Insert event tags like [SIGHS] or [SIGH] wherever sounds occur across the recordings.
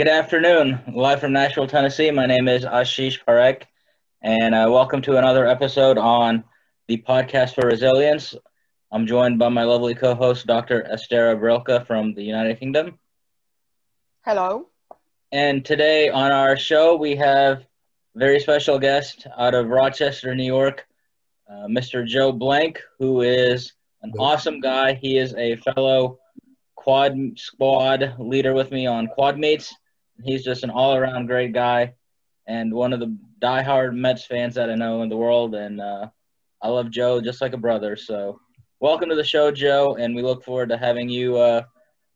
Good afternoon. Live from Nashville, Tennessee. My name is Ashish Parekh, and uh, welcome to another episode on the podcast for resilience. I'm joined by my lovely co-host, Dr. Astera Brylka from the United Kingdom. Hello. And today on our show, we have a very special guest out of Rochester, New York, uh, Mr. Joe Blank, who is an awesome guy. He is a fellow quad squad leader with me on quad mates. He's just an all around great guy and one of the diehard Mets fans that I know in the world. And uh, I love Joe just like a brother. So, welcome to the show, Joe. And we look forward to having you uh,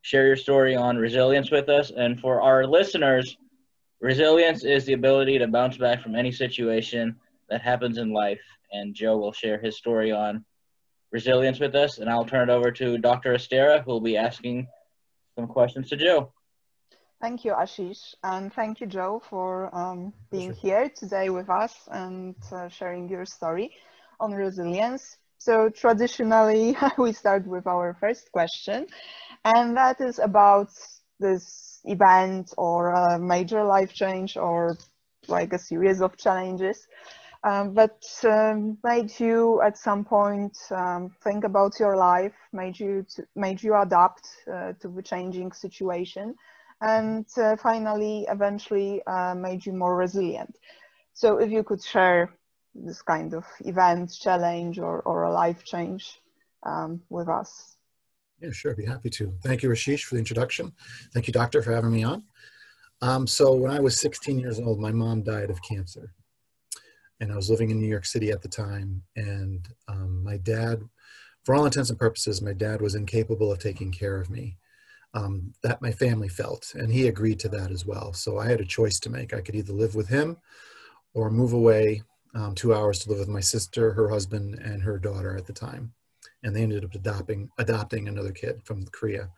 share your story on resilience with us. And for our listeners, resilience is the ability to bounce back from any situation that happens in life. And Joe will share his story on resilience with us. And I'll turn it over to Dr. Astera, who will be asking some questions to Joe. Thank you, Ashish. And thank you, Joe, for um, being here today with us and uh, sharing your story on resilience. So traditionally, [LAUGHS] we start with our first question, and that is about this event or a major life change or like a series of challenges um, that um, made you at some point um, think about your life, made you to, made you adapt uh, to the changing situation, and uh, finally, eventually, uh, made you more resilient. So, if you could share this kind of event, challenge, or, or a life change um, with us. Yeah, sure. I'd be happy to. Thank you, Ashish, for the introduction. Thank you, Doctor, for having me on. Um, so, when I was 16 years old, my mom died of cancer and I was living in New York City at the time. And um, my dad, for all intents and purposes, my dad was incapable of taking care of me. Um, that my family felt, and he agreed to that as well. So I had a choice to make. I could either live with him or move away um, two hours to live with my sister, her husband, and her daughter at the time. And they ended up adopting adopting another kid from Korea,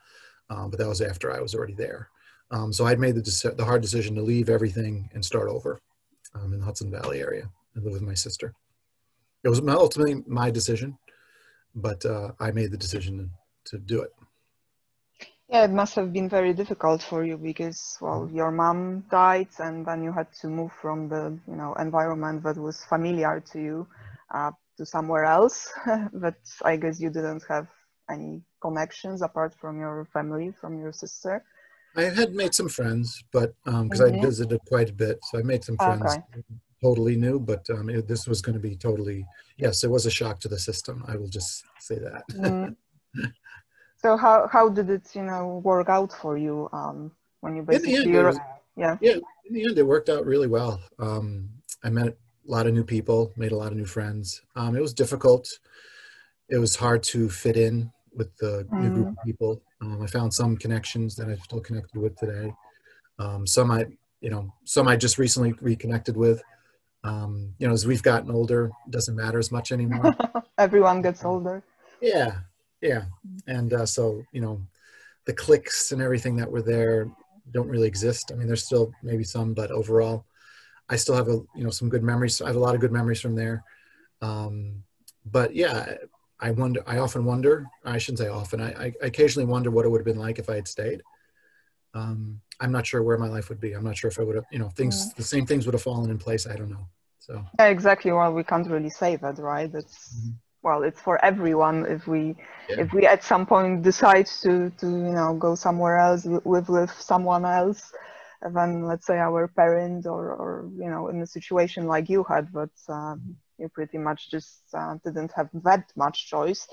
um, but that was after I was already there. Um, so I'd made the, the hard decision to leave everything and start over um, in the Hudson Valley area and live with my sister. It was ultimately my decision, but uh, I made the decision to, to do it. Yeah, it must have been very difficult for you because, well, your mom died, and then you had to move from the, you know, environment that was familiar to you uh, to somewhere else. [LAUGHS] but I guess you didn't have any connections apart from your family, from your sister. I had made some friends, but because um, mm-hmm. I visited quite a bit, so I made some friends. Okay totally new, but um, it, this was going to be totally, yes, it was a shock to the system. I will just say that. Mm. [LAUGHS] so how, how did it, you know, work out for you um, when you basically, was, yeah. Yeah, in the end, it worked out really well. Um, I met a lot of new people, made a lot of new friends. Um, it was difficult. It was hard to fit in with the mm. new group of mm. people. Um, I found some connections that I'm still connected with today. Um, some I, you know, some I just recently reconnected with um, you know, as we've gotten older, doesn't matter as much anymore. [LAUGHS] Everyone gets older. Yeah, yeah, and uh, so you know, the clicks and everything that were there don't really exist. I mean, there's still maybe some, but overall, I still have a you know some good memories. I have a lot of good memories from there. Um, but yeah, I wonder. I often wonder. I shouldn't say often. I, I occasionally wonder what it would have been like if I had stayed. Um, I'm not sure where my life would be. I'm not sure if I would have, you know, things, the same things would have fallen in place. I don't know. So. Yeah, exactly. Well, we can't really say that, right? That's mm-hmm. Well, it's for everyone. If we, yeah. if we at some point decide to, to, you know, go somewhere else, live with someone else, then let's say our parent or, or, you know, in a situation like you had, but um, you pretty much just uh, didn't have that much choice.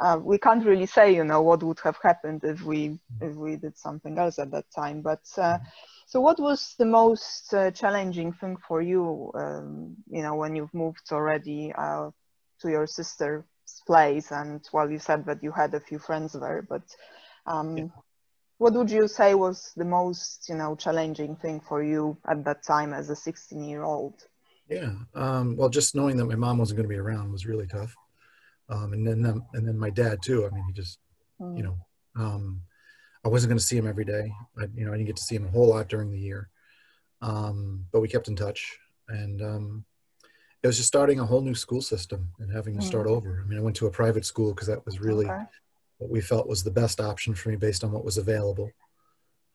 Uh, we can't really say, you know, what would have happened if we if we did something else at that time. But uh, so, what was the most uh, challenging thing for you, um, you know, when you've moved already uh, to your sister's place? And well, you said that you had a few friends there, but um, yeah. what would you say was the most, you know, challenging thing for you at that time as a 16-year-old? Yeah. Um, well, just knowing that my mom wasn't going to be around was really tough. Um, and then, um, and then my dad too. I mean, he just, mm. you know, um, I wasn't going to see him every day. I, you know, I didn't get to see him a whole lot during the year. Um, but we kept in touch and, um, it was just starting a whole new school system and having to start mm. over. I mean, I went to a private school because that was really okay. what we felt was the best option for me based on what was available.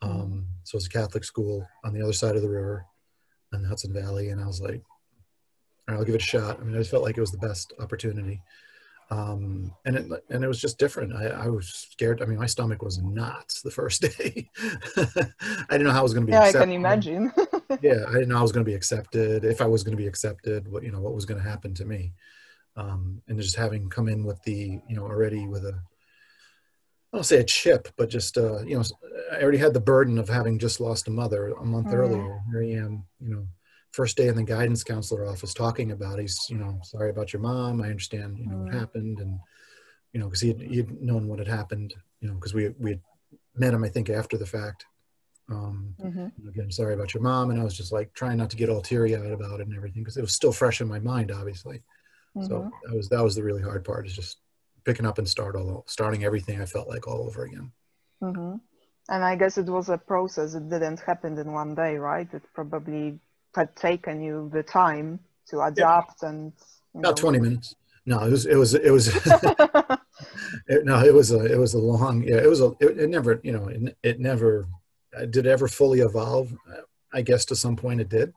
Um, so it was a Catholic school on the other side of the river in the Hudson Valley. And I was like, all right, I'll give it a shot. I mean, I just felt like it was the best opportunity. Um, and it, and it was just different. I, I was scared. I mean, my stomach was knots the first [LAUGHS] day. I didn't know how I was going to be. Yeah, accepted. I can imagine. [LAUGHS] yeah. I didn't know I was going to be accepted. If I was going to be accepted, what, you know, what was going to happen to me. Um, and just having come in with the, you know, already with a, I don't say a chip, but just uh, you know, I already had the burden of having just lost a mother a month mm. earlier. Here I am, you know, first day in the guidance counselor office talking about he's, you know, sorry about your mom. I understand, you know, mm. what happened, and you know, because he he'd known what had happened, you know, because we we had met him, I think, after the fact. Um, mm-hmm. Again, sorry about your mom, and I was just like trying not to get all teary eyed about it and everything because it was still fresh in my mind, obviously. Mm-hmm. So that was that was the really hard part is just picking up and start all starting everything I felt like all over again. Mm-hmm. And I guess it was a process. It didn't happen in one day, right? It probably had taken you the time to adapt yeah. and about know. 20 minutes. No, it was it was it was [LAUGHS] [LAUGHS] it, no, it was a it was a long yeah, it was a it, it never, you know, it, it never did it ever fully evolve. I guess to some point it did.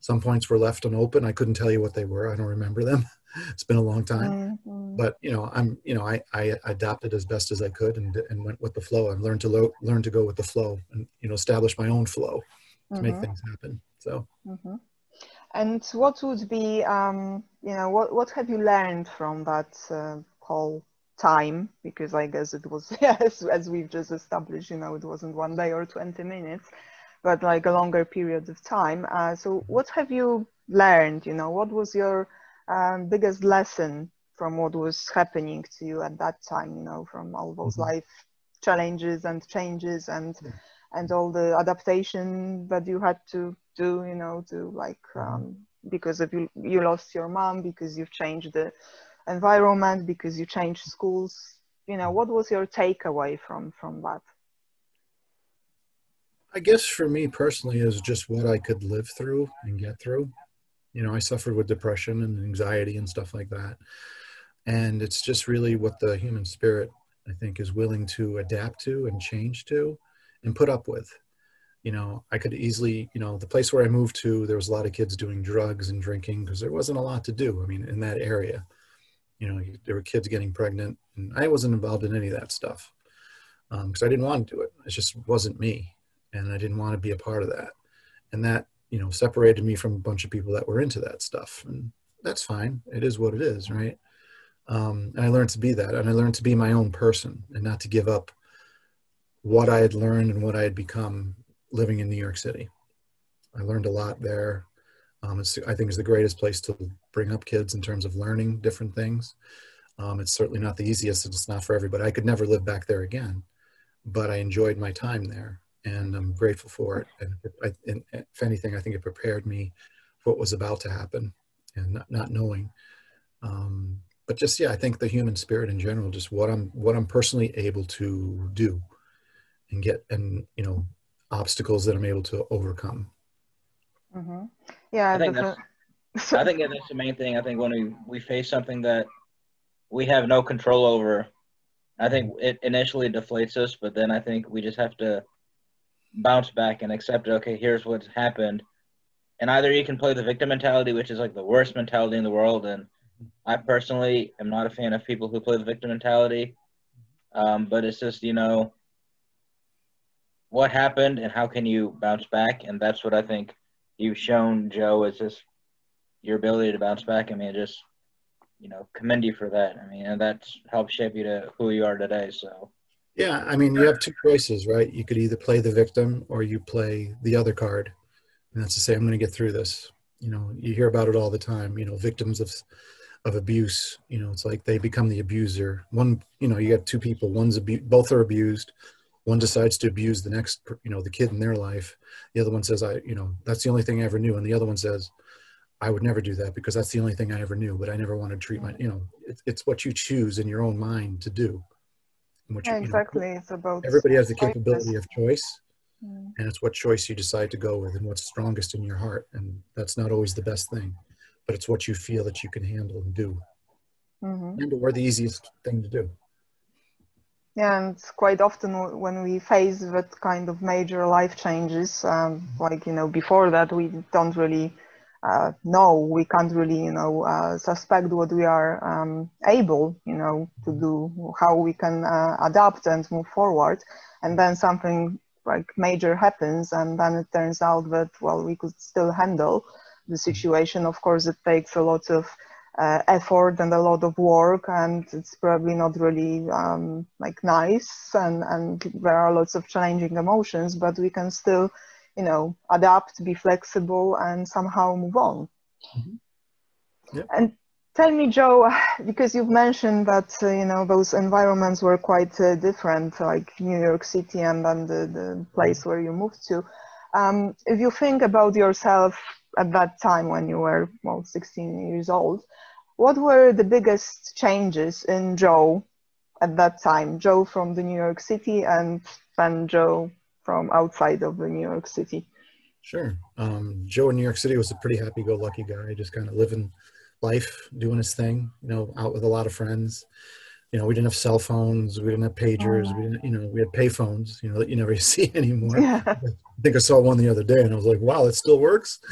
Some points were left unopen. I couldn't tell you what they were. I don't remember them. [LAUGHS] it's been a long time mm-hmm. but you know i'm you know I, I adapted as best as i could and, and went with the flow i've learned to lo- learn to go with the flow and you know establish my own flow to mm-hmm. make things happen so mm-hmm. and what would be um you know what what have you learned from that uh, whole time because i guess it was [LAUGHS] yes as we've just established you know it wasn't one day or 20 minutes but like a longer period of time uh, so what have you learned you know what was your um, biggest lesson from what was happening to you at that time you know from all those mm-hmm. life challenges and changes and yeah. and all the adaptation that you had to do you know to like mm-hmm. um, because of you you lost your mom because you've changed the environment because you changed schools. You know what was your takeaway from from that? I guess for me personally is just what i could live through and get through. You know i suffered with depression and anxiety and stuff like that. And it's just really what the human spirit i think is willing to adapt to and change to and put up with. You know i could easily you know the place where i moved to there was a lot of kids doing drugs and drinking because there wasn't a lot to do i mean in that area you know there were kids getting pregnant and i wasn't involved in any of that stuff because um, i didn't want to do it. It just wasn't me and i didn't want to be a part of that. And that you know separated me from a bunch of people that were into that stuff and that's fine. It is what it is right? Um, and i learned to be that and i learned to be my own person and not to give up what i had learned and what i had become living in new york city. I learned a lot there um, i think it's the greatest place to bring up kids in terms of learning different things um, it's certainly not the easiest and it's not for everybody i could never live back there again but i enjoyed my time there and I'm grateful for it. And, I, and, if anything, I think it prepared me for what was about to happen, and not, not knowing. Um, but just yeah, I think the human spirit in general, just what I'm what I'm personally able to do, and get and you know obstacles that I'm able to overcome. Mm-hmm. Yeah, I think that's. I [LAUGHS] think that's the main thing. I think when we, we face something that we have no control over, I think it initially deflates us, but then I think we just have to bounce back and accept, okay, here's what's happened. And either you can play the victim mentality, which is like the worst mentality in the world. And I personally am not a fan of people who play the victim mentality. Um, but it's just, you know, what happened and how can you bounce back? And that's what I think you've shown, Joe, is just your ability to bounce back. I mean, just, you know, commend you for that. I mean, and that's helped shape you to who you are today. So yeah, I mean, you have two choices, right? You could either play the victim or you play the other card. And that's to say, I'm going to get through this. You know, you hear about it all the time, you know, victims of of abuse, you know, it's like they become the abuser. One, you know, you got two people, one's abu- both are abused. One decides to abuse the next, you know, the kid in their life. The other one says, I, you know, that's the only thing I ever knew. And the other one says, I would never do that because that's the only thing I ever knew, but I never wanted to treat my, you know, it, it's what you choose in your own mind to do yeah, exactly. You know, it's about everybody has the capability of choice, mm. and it's what choice you decide to go with and what's strongest in your heart. And that's not always the best thing, but it's what you feel that you can handle and do, mm-hmm. and or the easiest thing to do. Yeah, and quite often when we face that kind of major life changes, um, like you know, before that we don't really uh, know, we can't really you know uh, suspect what we are um, able you know to do, how we can uh, adapt and move forward, and then something like major happens, and then it turns out that well we could still handle the situation. Of course, it takes a lot of uh, effort and a lot of work and it's probably not really um, like nice and, and there are lots of challenging emotions but we can still you know adapt be flexible and somehow move on mm-hmm. yep. and tell me joe [SIGHS] because you've mentioned that uh, you know those environments were quite uh, different like new york city and then the, the place where you moved to um, if you think about yourself at that time when you were well 16 years old what were the biggest changes in joe at that time? Joe from the new york city and then joe from outside of the new york city. Sure. Um, joe in new york city was a pretty happy-go-lucky guy just kind of living life doing his thing you know out with a lot of friends. You know, we didn't have cell phones, we didn't have pagers, we didn't, you know, we had pay phones, you know, that you never [LAUGHS] see anymore. Yeah. I think I saw one the other day and I was like, wow, it still works. [LAUGHS]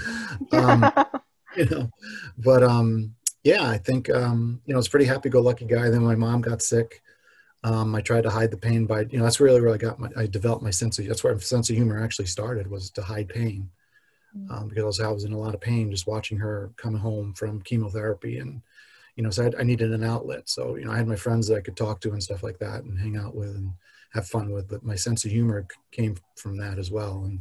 Um, [LAUGHS] you know, but um, yeah, I think, um, you know, it's pretty happy go lucky guy. Then my mom got sick. Um, I tried to hide the pain by, you know, that's really where I got my, I developed my sense of, that's where my sense of humor actually started was to hide pain. Mm. Um, because I was in a lot of pain just watching her come home from chemotherapy and, you know, so I, I, needed an outlet. So, you know, I had my friends that I could talk to and stuff like that and hang out with and have fun with. But my sense of humor came from that as well. And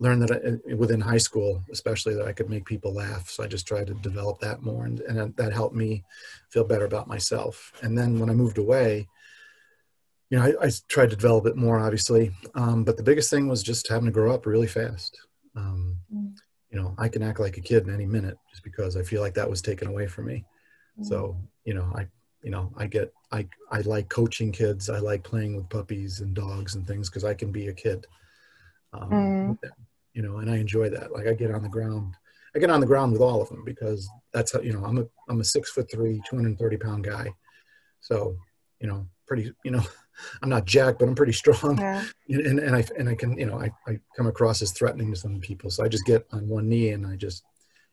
learned that I, within high school, especially that I could make people laugh. So I just tried to develop that more. And, and that helped me feel better about myself. And then when I moved away, you know, I, I tried to develop it more, obviously. Um, but the biggest thing was just having to grow up really fast. Um, mm. You know, I can act like a kid in any minute just because I feel like that was taken away from me. So, you know, I, you know, I get, I, I like coaching kids. I like playing with puppies and dogs and things because I can be a kid, um, mm. you know, and I enjoy that. Like I get on the ground, I get on the ground with all of them because that's how, you know, I'm a, I'm a six foot three, 230 pound guy. So, you know, pretty, you know, [LAUGHS] I'm not Jack, but I'm pretty strong. Yeah. [LAUGHS] And, and I, and I can, you know, I, I come across as threatening to some people. So I just get on one knee and I just,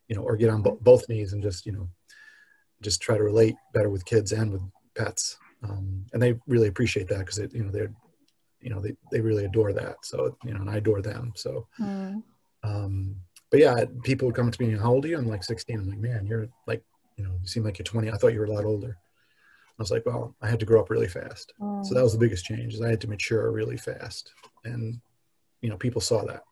you know, or get on bo- both knees and just, you know, just try to relate better with kids and with pets. Um, and they really appreciate that because you know they're you know they, they really adore that. So you know and i adore them. So mm. um, but yeah people would come to me how old are you? I'm like 16 i'm like man you're like you know you seem like you're 20 i thought you were a lot older. I was like well i had to grow up really fast. Mm. so that was the biggest change is i had to mature really fast. And you know people saw that.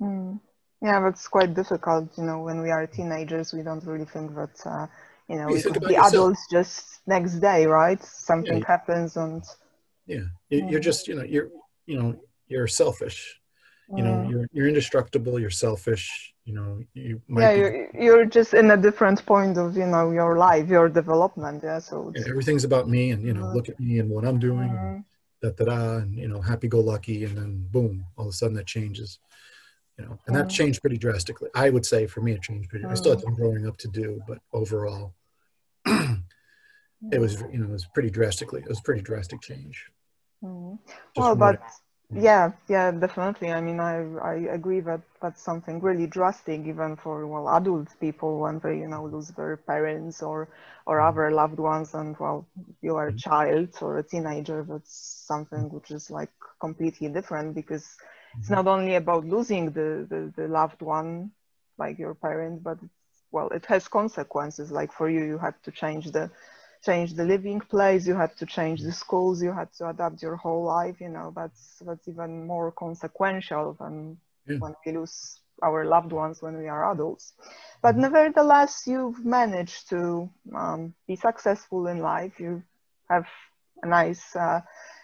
Mm. yeah that's quite difficult you know when we are teenagers we don't really think that uh, you know you could be adults just next day right something yeah. happens and yeah you're just you know you're you know you're selfish you know mm. you're you're indestructible you're selfish you know you yeah be, you're, you're just in a different point of you know your life your development yeah so yeah, everything's about me and you know mm. look at me and what i'm doing mm. da da da and you know happy go lucky and then boom all of a sudden that changes you know and that changed pretty drastically i would say for me it changed pretty i still had some growing up to do but overall [CLEARS THROAT] it was you know it was pretty drastically it was pretty drastic change mm-hmm. well but yeah yeah definitely i mean i i agree that that's something really drastic even for well adult people when they you know lose their parents or or mm-hmm. other loved ones and well you are a mm-hmm. child or a teenager that's something mm-hmm. which is like completely different because it's not only about losing the, the, the loved one like your parent but well it has consequences. Like for you you had to change the change the living place you had to change the schools you had to adapt your whole life you know that's that's even more consequential than yeah. when we lose our loved ones when we are adults. But mm-hmm. nevertheless you've managed to um, be successful in life. You have a nice uh,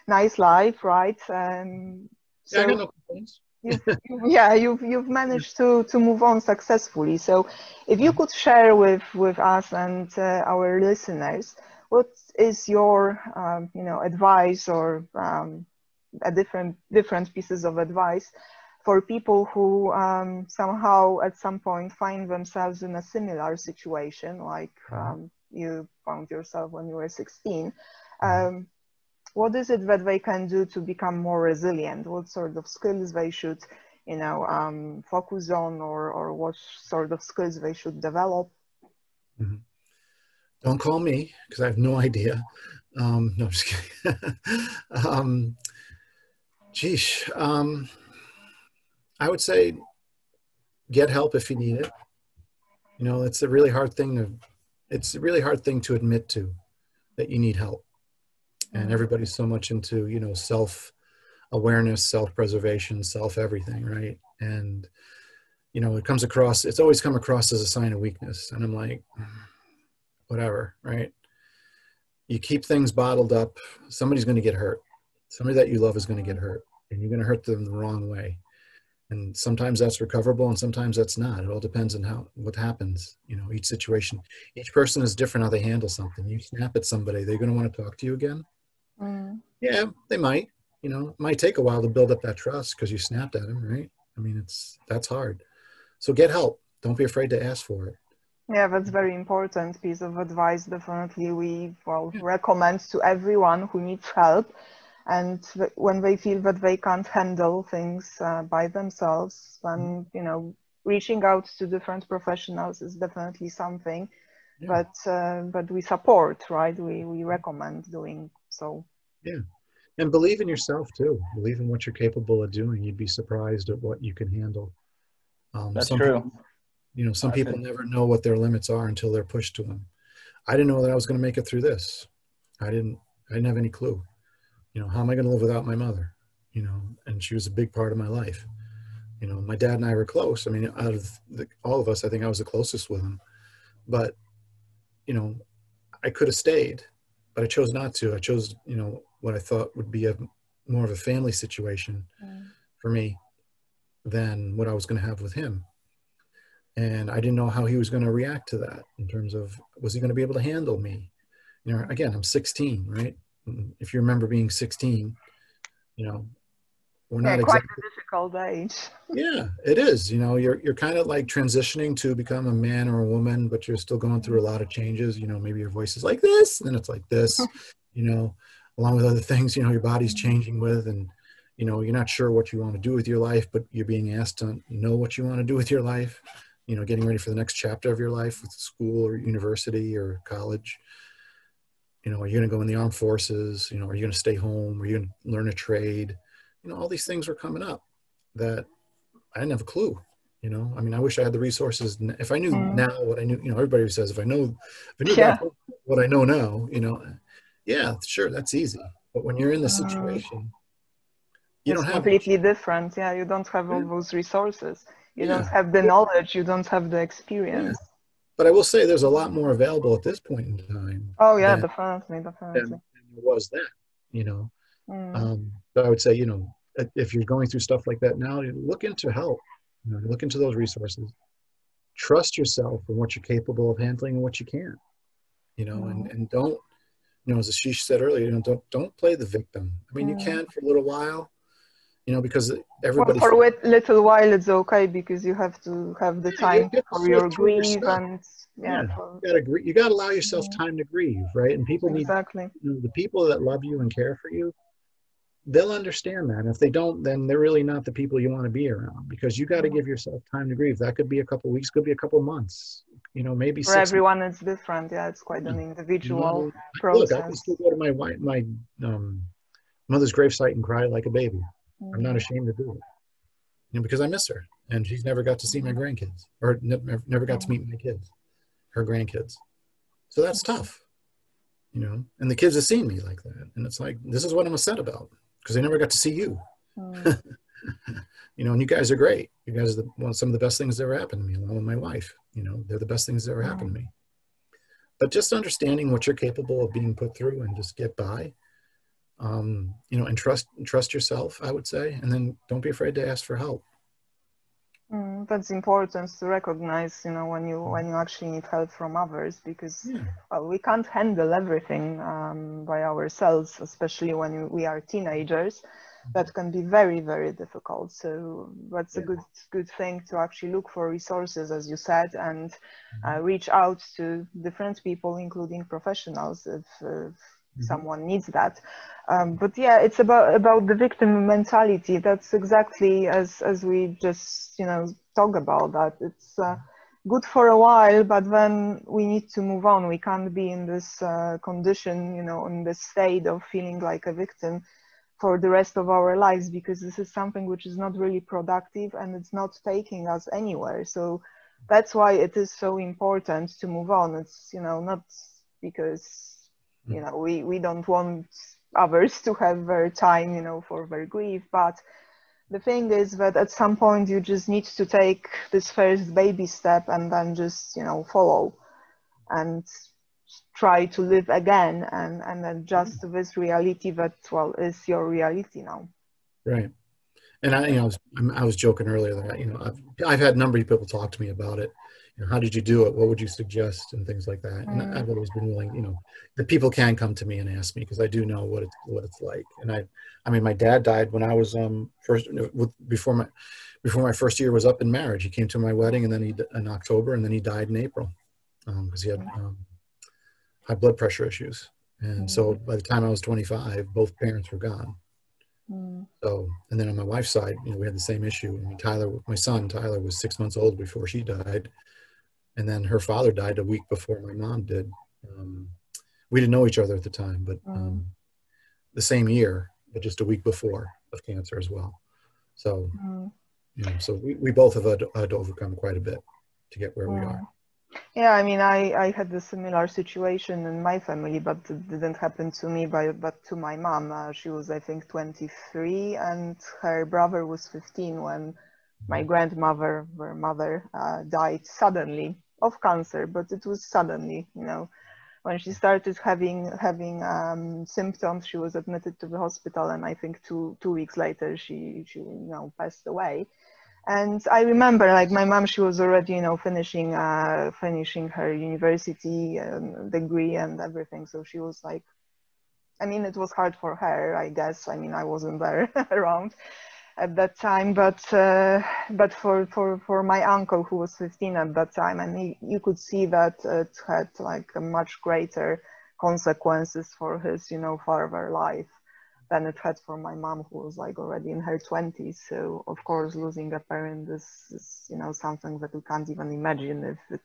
nice life right? Um, so, yeah, I got no complaints you've, yeah you've you've managed to to move on successfully. So if you could share with with us and uh, our listeners what is your um, you know advice or um, a different different pieces of advice for people who um, somehow at some point find themselves in a similar situation like um, you found yourself when you were 16 um, what is it that they can do to become more resilient? What sort of skills they should, you know, um, focus on, or or what sort of skills they should develop? Mm-hmm. Don't call me because I have no idea. Um, no, I'm just kidding. [LAUGHS] um, geesh, um, I would say get help if you need it. You know, it's a really hard thing to, it's a really hard thing to admit to that you need help. And everybody's so much into, you know, self awareness, self preservation, self everything, right? And, you know, it comes across, it's always come across as a sign of weakness. And I'm like, whatever, right? You keep things bottled up, somebody's going to get hurt. Somebody that you love is going to get hurt, and you're going to hurt them the wrong way. And sometimes that's recoverable, and sometimes that's not. It all depends on how what happens. You know, each situation, each person is different how they handle something. You snap at somebody, they're going to want to talk to you again. Mm. Yeah, they might. You know, it might take a while to build up that trust because you snapped at them, right? I mean, it's that's hard. So get help. Don't be afraid to ask for it. Yeah, that's very important piece of advice. Definitely, we well recommend to everyone who needs help, and when they feel that they can't handle things uh, by themselves, then mm-hmm. you know reaching out to different professionals is definitely something. Yeah. But uh, but we support, right? We we recommend doing so. Yeah, and believe in yourself too. Believe in what you're capable of doing. You'd be surprised at what you can handle. Um, That's true. People, you know, some people never know what their limits are until they're pushed to them. I didn't know that I was going to make it through this. I didn't. I didn't have any clue. You know, how am I going to live without my mother? You know, and she was a big part of my life. You know, my dad and I were close. I mean, out of the, all of us, I think I was the closest with him. But, you know, I could have stayed, but I chose not to. I chose, you know, what I thought would be a more of a family situation mm. for me than what I was going to have with him and I didn't know how he was going to react to that in terms of was he going to be able to handle me? You know, again, I'm 16, right? If you remember being 16, you know, we're yeah, not quite exactly, a difficult age. [LAUGHS] yeah, it is. You know, you're you're kind of like transitioning to become a man or a woman, but you're still going through a lot of changes. You know, maybe your voice is like this, and then it's like this. [LAUGHS] you know, along with other things. You know, your body's mm-hmm. changing with, and you know, you're not sure what you want to do with your life, but you're being asked to know what you want to do with your life you know getting ready for the next chapter of your life with school or university or college you know are you going to go in the armed forces you know are you going to stay home are you going to learn a trade you know all these things were coming up that i didn't have a clue you know i mean i wish i had the resources if i knew mm. now what i knew you know everybody says if i know if i knew yeah. what i know now you know yeah sure that's easy but when you're in the mm. situation you it's don't have completely different yeah you don't have all those resources you yeah. don't have the knowledge you don't have the experience yeah. but i will say there's a lot more available at this point in time oh yeah than, definitely definitely than, than was that you know mm. um, but i would say you know if you're going through stuff like that now look into help you know, look into those resources trust yourself and what you're capable of handling and what you can't you know mm. and, and don't you know as ashish said earlier you know don't don't play the victim i mean mm. you can for a little while you know, because everybody. For, for a little while, it's okay because you have to have the time yeah, for your grief and yeah. yeah for, you gotta you gotta allow yourself time to grieve, right? And people need exactly you know, the people that love you and care for you. They'll understand that. If they don't, then they're really not the people you want to be around because you got to mm-hmm. give yourself time to grieve. That could be a couple weeks, could be a couple months. You know, maybe for everyone months. it's different. Yeah, it's quite an individual process. Look, I can still go to my wife, my um, mother's gravesite and cry like a baby. I'm not mm-hmm. ashamed to do it. You know, because I miss her, and she's never got to see my mm-hmm. grandkids, or never, never got to meet my kids, her grandkids. So that's tough, you know. And the kids have seen me like that, and it's like this is what I'm upset about because they never got to see you. Mm. [LAUGHS] you know, and you guys are great. You guys are the, one some of the best things that ever happened to me, along with my wife. You know, they're the best things that ever mm. happened to me. But just understanding what you're capable of being put through and just get by um, you know, and trust trust yourself. I would say, and then don't be afraid to ask for help. Mm, that's important to recognize, you know, when you when you actually need help from others, because yeah. well, we can't handle everything um, by ourselves, especially when we are teenagers. That can be very very difficult. So that's yeah. a good good thing to actually look for resources, as you said, and uh, mm-hmm. reach out to different people, including professionals, if, if. Someone needs that. Um, but yeah, it's about about the victim mentality. That's exactly as as we just you know talk about that. It's uh, good for a while, but then we need to move on. We can't be in this uh, condition, you know, in this state of feeling like a victim for the rest of our lives because this is something which is not really productive and it's not taking us anywhere. So that's why it is so important to move on. It's you know not because you know we we don't want others to have their time you know for their grief, but the thing is that at some point you just need to take this first baby step and then just you know follow and try to live again and and adjust to this reality that well is your reality now. Right. And i you know I was, I was joking earlier that you know I've, I've had a number of people talk to me about it you know, how did you do it what would you suggest and things like that and mm. i've always been willing you know the people can come to me and ask me because i do know what it's what it's like and i i mean my dad died when i was um first with, before my before my first year was up in marriage he came to my wedding and then he in october and then he died in april because um, he had mm. um, high blood pressure issues and mm. so by the time i was 25 both parents were gone Mm. So, and then on my wife's side, you know, we had the same issue. I mean, Tyler, my son, Tyler was six months old before she died and then her father died a week before my mom did. Um, we didn't know each other at the time, but mm. um, the same year, but just a week before of cancer as well. So, mm. you know, so we, we both have had, had, to overcome quite a bit to get where we are. Yeah, I mean, I, I had a similar situation in my family, but it didn't happen to me, but, but to my mom. Uh, she was, I think, 23, and her brother was 15 when my mm. grandmother, her mother, uh, died suddenly of cancer, but it was suddenly, you know, when she started having having um, symptoms, she was admitted to the hospital, and I think two two weeks later she she you know passed away. And I remember, like my mom, she was already you know finishing uh, finishing her university um, degree and everything, so she was like, I mean, it was hard for her, I guess. I mean, I wasn't [LAUGHS] there around, at that time but uh, but for, for for my uncle who was 15 at that time and he, you could see that it had like a much greater consequences for his you know further life than it had for my mom who was like already in her 20s so of course losing a parent is, is you know something that we can't even imagine if it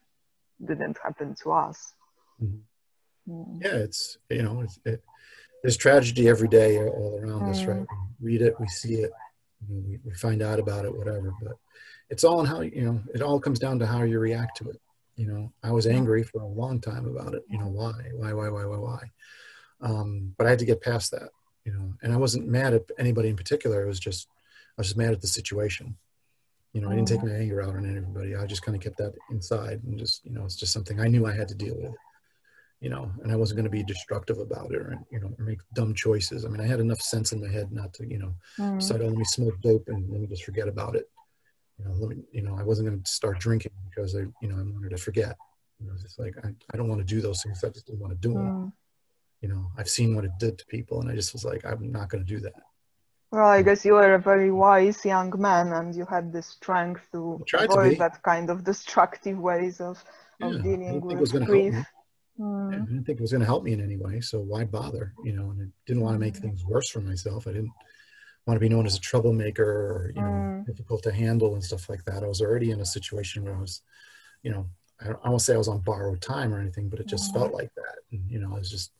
didn't happen to us mm-hmm. mm. yeah it's you know it's, it, there's tragedy every day all around mm. us right we read it we see it we, we find out about it, whatever. But it's all in how you know. It all comes down to how you react to it. You know, I was angry for a long time about it. You know, why, why, why, why, why, why? Um, but I had to get past that. You know, and I wasn't mad at anybody in particular. It was just I was just mad at the situation. You know, I didn't take my anger out on anybody. I just kind of kept that inside and just, you know, it's just something I knew I had to deal with you know, and I wasn't going to be destructive about it or, you know, make dumb choices. I mean, I had enough sense in my head not to, you know, mm. decide, oh, let me smoke dope and let me just forget about it. You know, let me, you know, I wasn't going to start drinking because I, you know, I wanted to forget. You know, it's like, I, I don't want to do those things. I just didn't want to do them. Mm. You know, I've seen what it did to people and I just was like, I'm not going to do that. Well, I guess you were a very wise young man and you had the strength to avoid that kind of destructive ways of, of yeah, dealing with grief. Mm. I didn't think it was going to help me in any way, so why bother? You know, and I didn't want to make mm. things worse for myself. I didn't want to be known as a troublemaker or you know mm. difficult to handle and stuff like that. I was already in a situation where I was, you know, I, I won't say I was on borrowed time or anything, but it just mm. felt like that. And you know, I was just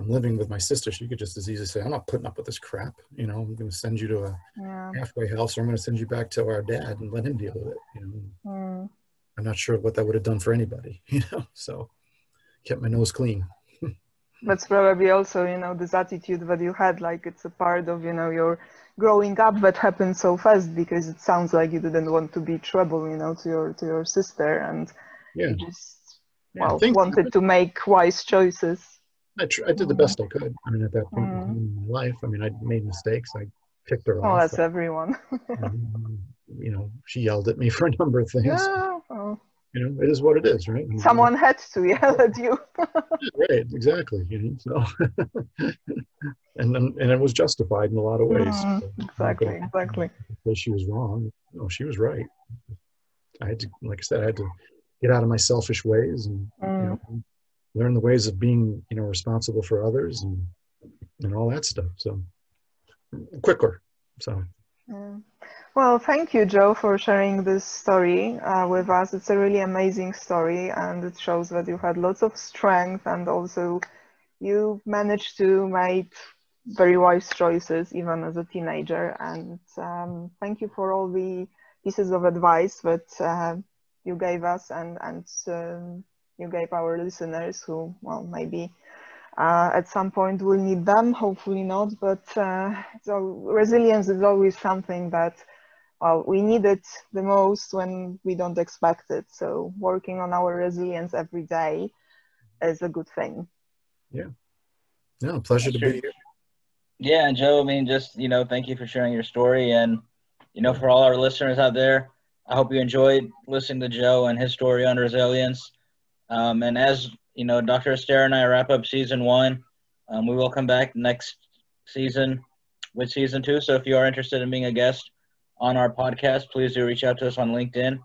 I'm living with my sister. She could just as easily say, I'm not putting up with this crap. You know, I'm going to send you to a yeah. halfway house or I'm going to send you back to our dad and let him deal with it. You know, mm. I'm not sure what that would have done for anybody, [LAUGHS] you know, so kept my nose clean. [LAUGHS] That's probably also, you know, this attitude that you had, like it's a part of, you know, your growing up that happened so fast because it sounds like you didn't want to be trouble, you know, to your to your sister, and yeah. you just yeah, well wanted to make wise choices. I, tr- I did the best I could. I mean, at that point mm. in my life, I mean, I made mistakes. I picked her oh, off. Oh, that's everyone. [LAUGHS] um, you know, she yelled at me [LAUGHS] for a number of things. Yeah. Oh you know, it is what it is, right? Someone had to [LAUGHS] yell at you. [LAUGHS] right, exactly. You know, so [LAUGHS] and then and it was justified in a lot of ways. Mm, exactly, exactly. Because she was wrong. No, she was right. I had to, like I said, I had to get out of my selfish ways and mm. you know, learn the ways of being, you know, responsible for others and and all that stuff. So quicker. So. Well, thank you, Joe, for sharing this story uh, with us. It's a really amazing story, and it shows that you had lots of strength, and also you managed to make very wise choices even as a teenager. And um, thank you for all the pieces of advice that uh, you gave us and and um, you gave our listeners who, well, maybe uh, at some point we'll need them. Hopefully not, but uh, so resilience is always something that well, we need it the most when we don't expect it. So working on our resilience every day is a good thing. Yeah. No, pleasure That's to true. be here. Yeah, and Joe, I mean, just you know, thank you for sharing your story, and you know, for all our listeners out there, I hope you enjoyed listening to Joe and his story on resilience. Um, and as you know, Dr. Esther and I wrap up season one, um, we will come back next season with season two. So if you are interested in being a guest on our podcast, please do reach out to us on LinkedIn.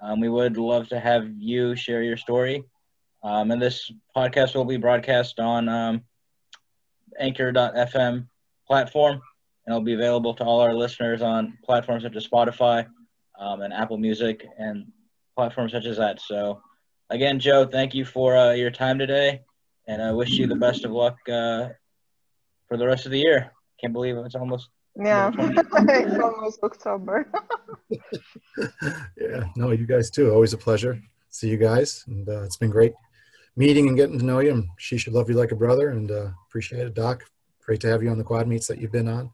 Um, we would love to have you share your story. Um, and this podcast will be broadcast on um, anchor.fm platform, and it'll be available to all our listeners on platforms such as Spotify um, and Apple Music and platforms such as that. So, again, Joe, thank you for uh, your time today, and I wish you the best of luck uh, for the rest of the year. Can't believe it's almost yeah, [LAUGHS] it's almost October. [LAUGHS] yeah, no, you guys too. Always a pleasure. See you guys, and uh, it's been great meeting and getting to know you. And she should love you like a brother, and uh, appreciate it, Doc. Great to have you on the quad meets that you've been on.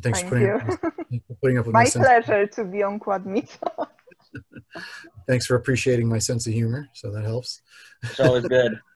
Thanks Thank for, putting, up, for putting up with my, my pleasure to be on quad meets. [LAUGHS] Thanks for appreciating my sense of humor. So that helps. It's always good.